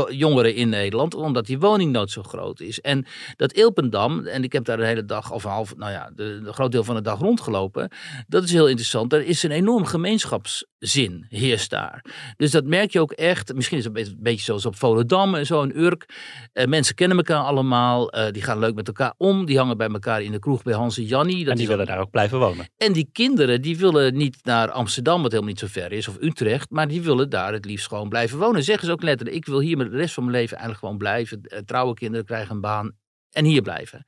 jongeren in Nederland, omdat die woningnood zo groot is. En dat Ilpendam, en ik heb daar de hele dag, of half, nou ja, de, de groot deel van de dag rondgelopen, dat is heel interessant. Er is een enorm gemeenschapszin, heerst daar. Dus dat merk je ook echt. Misschien is het een beetje, zoals op Volendam en zo, een Urk. Eh, mensen kennen elkaar allemaal, eh, die gaan leuk met elkaar om, die hangen bij elkaar in de kroeg bij Hans en Jannie. Dat En die willen daar ook blijven wonen. En die kinderen die willen niet naar Amsterdam, wat helemaal niet zo ver is, of Utrecht, maar die willen daar het liefst gewoon blijven wonen. Zeggen ze ook letterlijk, ik wil hier de rest van mijn leven eigenlijk gewoon blijven. Eh, Trouwe kinderen krijgen een baan en hier blijven.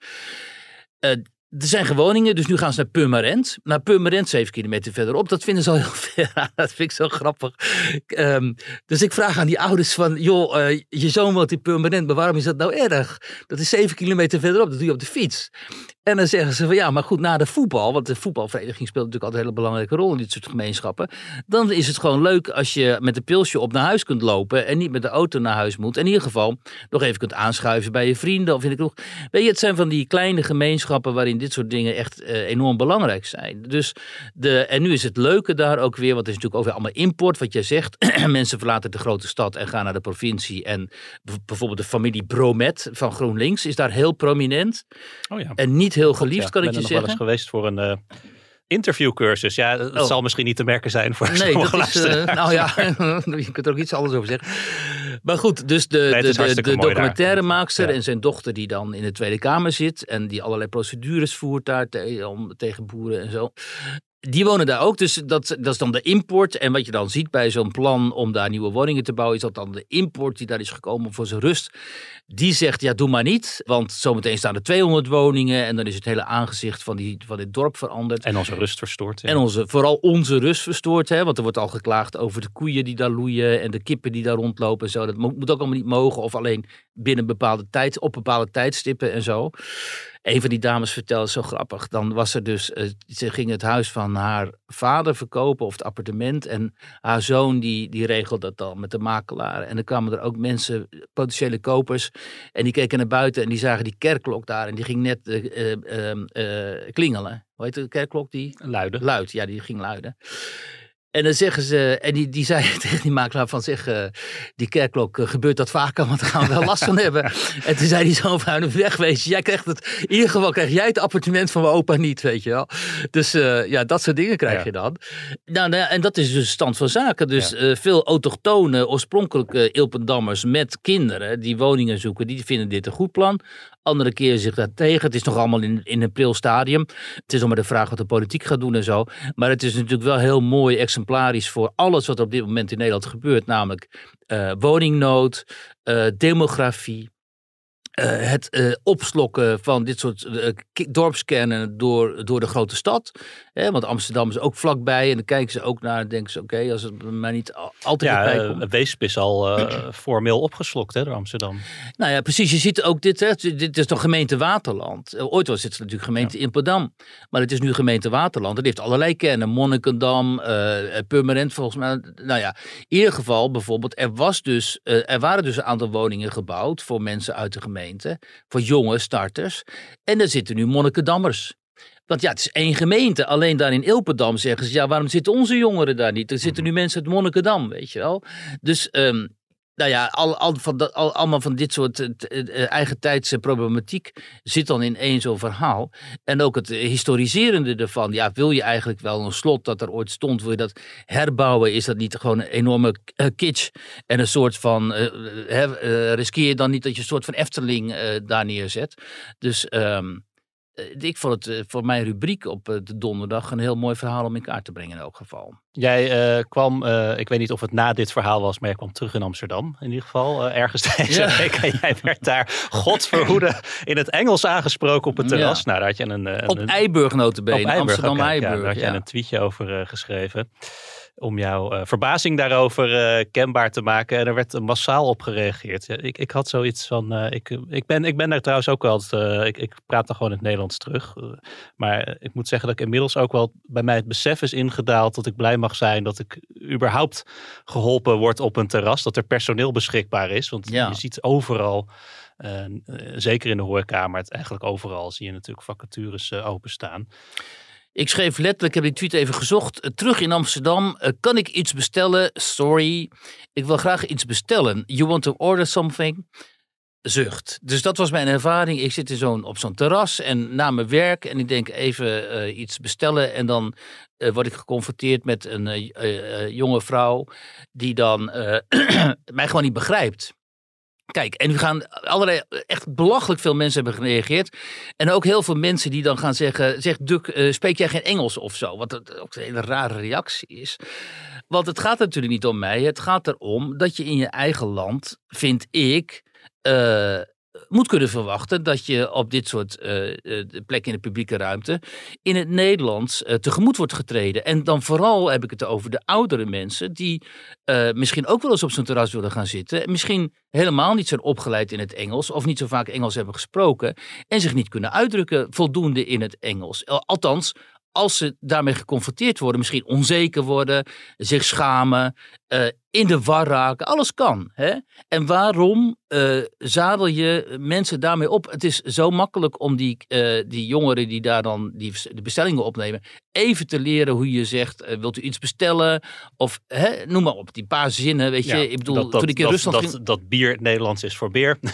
Eh, er zijn gewoningen, dus nu gaan ze naar Purmerend. Naar Purmerend, zeven kilometer verderop. Dat vinden ze al heel ver. Dat vind ik zo grappig. Ehm, dus ik vraag aan die ouders van... joh, eh, je zoon woont in Purmerend, maar waarom is dat nou erg? Dat is zeven kilometer verderop, dat doe je op de fiets. En dan zeggen ze van ja, maar goed, na de voetbal, want de voetbalvereniging speelt natuurlijk altijd een hele belangrijke rol in dit soort gemeenschappen. Dan is het gewoon leuk als je met een pilsje op naar huis kunt lopen en niet met de auto naar huis moet. In ieder geval nog even kunt aanschuiven bij je vrienden of in de kroeg. Weet je, het zijn van die kleine gemeenschappen waarin dit soort dingen echt eh, enorm belangrijk zijn. Dus de, en nu is het leuke daar ook weer, want het is natuurlijk ook weer allemaal import, wat jij zegt. Mensen verlaten de grote stad en gaan naar de provincie. En bijvoorbeeld de familie Bromet van GroenLinks is daar heel prominent. Oh ja. En niet heel geliefd, Ja, kan ik ben je er nog wel zeggen. eens geweest voor een eh, interviewcursus. Ja, dat Oh. zal misschien niet te merken zijn voor Nee, dat sommige is. eh, nou ja, je kunt er ook iets anders over zeggen. Maar goed, dus de, is de, de, de documentairemaakster Ja. en zijn dochter, die dan in de Tweede Kamer zit. en die allerlei procedures voert daar te- om, tegen boeren en zo. Die wonen daar ook, dus dat, dat is dan de import. En wat je dan ziet bij zo'n plan om daar nieuwe woningen te bouwen, is dat dan de import die daar is gekomen voor zijn rust. Die zegt, ja, doe maar niet, want zometeen staan er 200 woningen en dan is het hele aangezicht van, die, van dit dorp veranderd. En onze rust verstoord. ja. En onze, vooral onze rust verstoord. Hè? Want er wordt al geklaagd over de koeien die daar loeien. En de kippen die daar rondlopen. En zo. Dat mo- moet ook allemaal niet mogen. Of alleen binnen bepaalde tijd, op bepaalde tijdstippen en zo. Een van die dames vertelde zo grappig. Dan was er dus, eh, ze ging het huis van haar vader verkopen. Of het appartement. En haar zoon die, die regelde dat dan met de makelaar. En dan kwamen er ook mensen, potentiële kopers. En die keken naar buiten en die zagen die kerkklok daar. En die ging net eh, eh, eh, eh, klingelen. Hoe heet de kerkklok die? Luiden. Luid, ja, die ging luiden. En dan zeggen ze, en die, die zei tegen die makelaar van zeg, eh, die kerkklok eh, gebeurt dat vaker, want daar gaan we wel last van hebben. En toen zei hij zo van, nou, wegwezen, jij krijgt het, in ieder geval krijg jij het appartement van mijn opa niet, weet je wel. Dus eh, ja, dat soort dingen krijg je dan. Nou, nou en dat is dus de stand van zaken. Dus veel autochtone, oorspronkelijke Ilpendammers met kinderen die woningen zoeken, die vinden dit een goed plan. Andere keren zich daar tegen. Het is nog allemaal in, in een pril stadium. Het is nog maar de vraag wat de politiek gaat doen en zo. Maar het is natuurlijk wel heel mooi exemplarisch voor alles wat op dit moment in Nederland gebeurt. Namelijk eh, woningnood, eh, demografie. Eh, het eh, opslokken van dit soort ki- dorpskernen door, door de grote stad. Hè, want Amsterdam is ook vlakbij. En dan kijken ze ook naar en denken ze: oké, als het maar niet al, al te Ja. Weesp is al formeel opgeslokt hè, door Amsterdam. Nou ja, precies. Je ziet ook dit. Hè. Dit is toch gemeente Waterland. Ooit was het natuurlijk gemeente Imperdam. Maar het is nu gemeente Waterland. Het heeft allerlei kernen. Monnikendam, Purmerend volgens mij. Nou ja, in ieder geval bijvoorbeeld. Er, was dus, er waren dus een aantal woningen gebouwd voor mensen uit de gemeente. Voor jonge starters. En er zitten nu Monnikendammers. Want ja, het is één gemeente. Alleen daar in Ilpendam zeggen ze, ja, waarom zitten onze jongeren daar niet? Er zitten nu mensen uit Monnikendam, weet je wel. Dus, ehm, nou ja, al, al van dat, al, allemaal van dit soort eh, eigen tijdse problematiek zit dan in één zo'n verhaal. En ook het eh, historiserende ervan. Ja, wil je eigenlijk wel een slot dat er ooit stond, wil je dat herbouwen? Is dat niet gewoon een enorme eh, kitsch? En een soort van, eh, riskeer je dan niet dat je een soort van Efteling daar neerzet? Dus... ehm, eh, ik vond het eh, voor mijn rubriek op eh, de donderdag een heel mooi verhaal om in kaart te brengen in elk geval. Jij eh, kwam, eh, ik weet niet of het na dit verhaal was, maar jij kwam terug in Amsterdam in ieder geval. eh, ergens deze Ja. week. En jij werd daar, godverhoede, in het Engels aangesproken op het terras. Ja. Nou, daar had je een... eh, Op een, Eiburg notabene, Op Eiburg, Amsterdam oké, ja, daar had je een tweetje over eh, geschreven. Om jouw eh, verbazing daarover eh, kenbaar te maken. En er werd massaal op gereageerd. Ik, ik had zoiets van. eh, ik, ik, ben, ik ben daar trouwens ook wel. ik, ik praat dan gewoon in het Nederlands terug. Maar ik moet zeggen dat ik inmiddels ook wel bij mij het besef is ingedaald. dat ik blij mag zijn dat ik überhaupt geholpen word op een terras. Dat er personeel beschikbaar is. Want Ja. je ziet overal. zeker in de horeca, maar het eigenlijk overal zie je natuurlijk vacatures openstaan. Ik schreef letterlijk, ik heb die tweet even gezocht. eh, terug in Amsterdam, eh, kan ik iets bestellen? Sorry, ik wil graag iets bestellen. You want to order something? Zucht. Dus dat was mijn ervaring. Ik zit in op zo'n terras en na mijn werk en ik denk even eh, iets bestellen. En dan word ik geconfronteerd met een jonge vrouw die dan mij gewoon niet begrijpt. Kijk, en nu gaan allerlei, echt belachelijk veel mensen hebben gereageerd. En ook heel veel mensen die dan gaan zeggen, zeg Duk, eh, spreek jij geen Engels of zo? Wat ook een hele rare reactie is. Want het gaat natuurlijk niet om mij. Het gaat erom dat je in je eigen land, vind ik, eh, moet kunnen verwachten dat je op dit soort eh, eh, plekken in de publieke ruimte in het Nederlands eh, tegemoet wordt getreden. En dan vooral heb ik het over de oudere mensen die misschien ook wel eens op zo'n terras willen gaan zitten. En misschien helemaal niet zijn opgeleid in het Engels of niet zo vaak Engels hebben gesproken en zich niet kunnen uitdrukken voldoende in het Engels. Al- Althans, als ze daarmee geconfronteerd worden, misschien onzeker worden, zich schamen, eh, in de war raken, alles kan. Hè? En waarom eh, zadel je mensen daarmee op? Het is zo makkelijk om die, eh, die jongeren die daar dan die de bestellingen opnemen, even te leren hoe je zegt, wilt u iets bestellen? Of hè, noem maar op, die paar zinnen, weet je. Ja, ik bedoel, dat, dat, toen ik in dat, Rusland dat, ging... dat bier Nederlands is voor beer.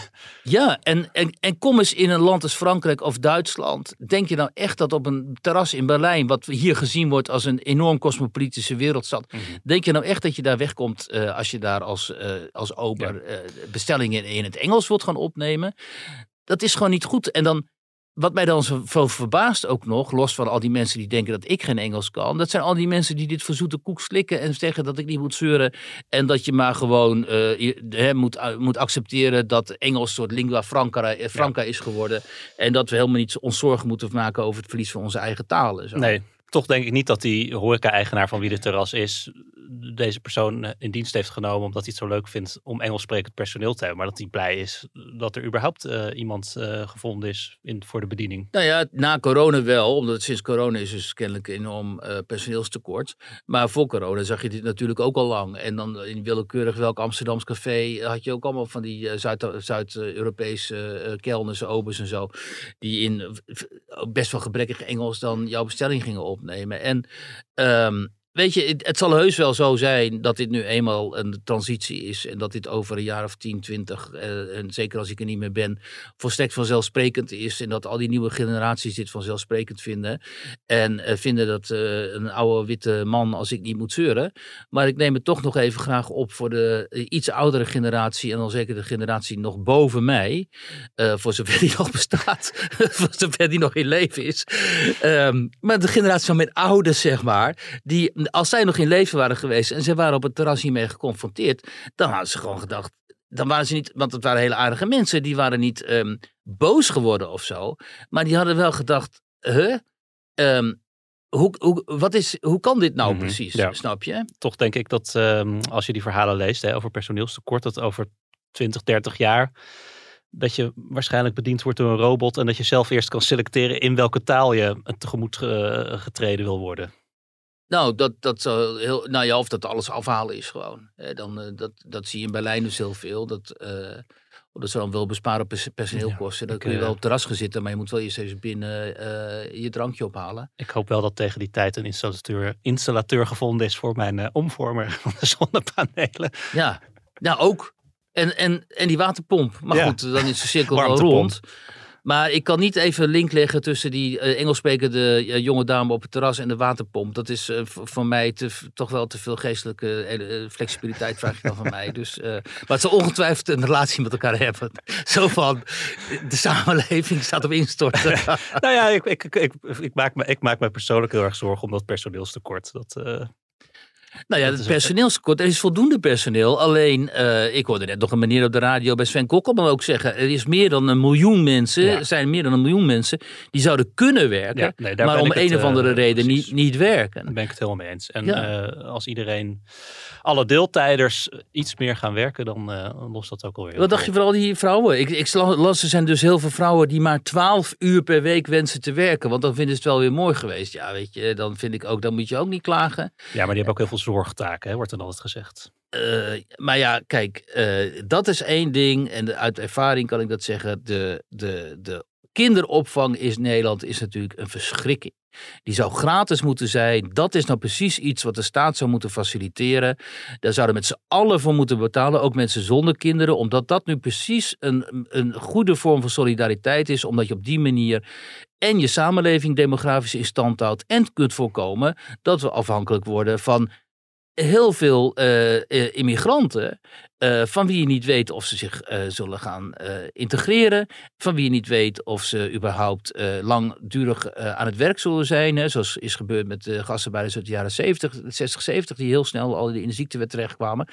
Ja, en, en, en kom eens in een land als Frankrijk of Duitsland. Denk je nou echt dat op een terras in Berlijn, wat hier gezien wordt als een enorm cosmopolitische wereldstad, Mhm. denk je nou echt dat je daar wegkomt eh, als je daar als, eh, als ober eh, bestellingen in het Engels wilt gaan opnemen? Dat is gewoon niet goed. En dan, wat mij dan zo, verbaast ook nog, los van al die mensen die denken dat ik geen Engels kan, dat zijn al die mensen die dit voor zoete koek slikken en zeggen dat ik niet moet zeuren en dat je maar gewoon eh, je- moet, uh, moet accepteren dat Engels een soort lingua franca, franca is geworden en dat we helemaal niet ons zorgen moeten maken over het verlies van onze eigen taal. en Zo. Nee, toch denk ik niet dat die horeca-eigenaar van wie de terras is, deze persoon eh, in dienst heeft genomen omdat hij het zo leuk vindt om Engels sprekend personeel te hebben. Maar dat hij blij is dat er überhaupt eh, iemand eh, gevonden is in, voor de bediening. Nou ja, na corona wel, omdat sinds corona is dus kennelijk enorm eh, personeelstekort. Maar voor corona zag je dit natuurlijk ook al lang. En dan in willekeurig welk Amsterdams café had je ook allemaal van die Zuid- Zuid-Europese eh, kelners, obers en zo. Die in best wel gebrekkig Engels dan jouw bestelling gingen opnemen. En ehm, weet je, het, zal heus wel zo zijn dat dit nu eenmaal een transitie is. En dat dit over een jaar of 10, 20, eh, en zeker als ik er niet meer ben, volstrekt vanzelfsprekend is. En dat al die nieuwe generaties dit vanzelfsprekend vinden. En eh, vinden dat eh, een oude witte man als ik niet moet zeuren. Maar ik neem het toch nog even graag op voor de eh, iets oudere generatie. En dan zeker de generatie nog boven mij. eh, voor zover die nog bestaat. voor zover die nog in leven is. Ehm, maar de generatie van mijn ouders, zeg maar. Die, als zij nog in leven waren geweest en ze waren op het terras hiermee geconfronteerd. Dan hadden ze gewoon gedacht. Dan waren ze niet, want het waren hele aardige mensen. Die waren niet ehm, boos geworden of zo. Maar die hadden wel gedacht. Huh? Ehm, hoe, hoe, wat is, hoe kan dit nou Mhm, precies? ja. Snap je? Toch denk ik dat ehm, als je die verhalen leest hè, over personeelstekort, dat over 20, 30 jaar dat je waarschijnlijk bediend wordt door een robot en dat je zelf eerst kan selecteren in welke taal je tegemoet eh, getreden wil worden. Nou, dat, dat zou heel, nou ja, of dat alles afhalen is gewoon. Eh, dan, dat, dat zie je in Berlijn dus heel veel. Dat, eh, dat ze dan wel besparen op pers- personeelkosten. Dan kun je wel eh, op het terras gaan zitten, maar je moet wel eerst even binnen eh, je drankje ophalen. Ik hoop wel dat tegen die tijd een installateur, installateur gevonden is voor mijn omvormer van de zonnepanelen. Ja, nou ook. En, en, en die waterpomp. Maar Ja. goed, dan is de cirkel wel rond. Maar ik kan niet even link leggen tussen die eh, Engels sprekende eh, jonge dame op het terras en de waterpomp. Dat is eh, voor mij toch wel te veel geestelijke flexibiliteit, vraag je dan van mij. Dus, eh, maar zal ongetwijfeld een relatie met elkaar hebben. Zo van, de samenleving staat op instorten. nou ja, ik, ik, ik, ik, maak me, ik maak me persoonlijk heel erg zorgen om dat personeelstekort. Dat, eh, Nou ja, Dat het personeelstekort, er is voldoende personeel. Alleen, eh, ik hoorde net nog een meneer op de radio bij Sven Kokkelman ook zeggen. Er is meer dan een miljoen mensen, Ja. er zijn meer dan een miljoen mensen die zouden kunnen werken. Ja, nee, daar maar om het, een of andere eh, reden precies. niet, niet werken. Daar ben ik het helemaal mee eens. En Ja. eh, als iedereen, alle deeltijders iets meer gaan werken, dan lost dat ook alweer. Wat dacht je van al die vrouwen? Ik, ik las, er zijn dus heel veel vrouwen die maar 12 uur per week wensen te werken. Want dan vinden ze het wel weer mooi geweest. Ja, weet je, dan vind ik ook, dan moet je ook niet klagen. Ja, maar die hebben ook heel veel zorgtaken, hè, wordt dan altijd gezegd. Eh, maar ja, kijk, eh, dat is één ding. En uit ervaring kan ik dat zeggen. De, de, de kinderopvang in Nederland is natuurlijk een verschrikking. Die zou gratis moeten zijn. Dat is nou precies iets wat de staat zou moeten faciliteren. Daar zouden met z'n allen voor moeten betalen. Ook mensen zonder kinderen. Omdat dat nu precies een, een goede vorm van solidariteit is. Omdat je op die manier en je samenleving demografisch in stand houdt. En kunt voorkomen dat we afhankelijk worden van heel veel eh, eh, immigranten. eh, van wie je niet weet of ze zich zullen gaan integreren. Van wie je niet weet of ze überhaupt langdurig aan het werk zullen zijn. Hè, zoals is gebeurd met de gastarbeiders uit de jaren 70, 60, 70. Die heel snel al in de ziektewet terechtkwamen.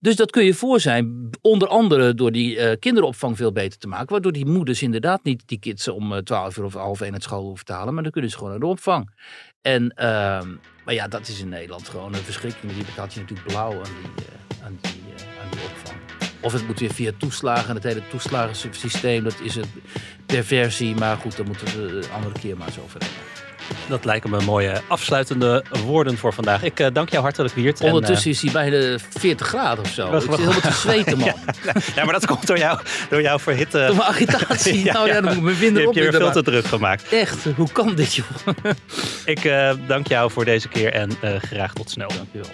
Dus dat kun je voor zijn. Onder andere door die kinderopvang veel beter te maken. Waardoor die moeders inderdaad niet die kids om eh, 12 uur of half één uit school hoeven te halen. Maar dan kunnen ze gewoon naar de opvang. En, ehm, maar ja, dat is in Nederland gewoon een verschrikking. Die betaalt je natuurlijk blauw aan die, eh, aan die, eh, aan die opvang. Of het moet weer via toeslagen. Het hele toeslagensysteem, dat is een perversie. Maar goed, daar moeten we de andere keer maar eens over hebben. Dat lijken me mooie afsluitende woorden voor vandaag. Ik eh, dank jou hartelijk, Wiert. En, Ondertussen is hij bijna 40 graden of zo. Wat- Ik zit helemaal te zweten, man. eh, ja, maar dat komt door, jou, door jouw verhitte... Door mijn agitatie. nou ja, dan moet ik mijn vinger Je hebt je weer veel te druk gemaakt. Echt, hoe kan dit, joh? Ik eh, dank jou voor deze keer en eh, graag tot snel. Dankjewel.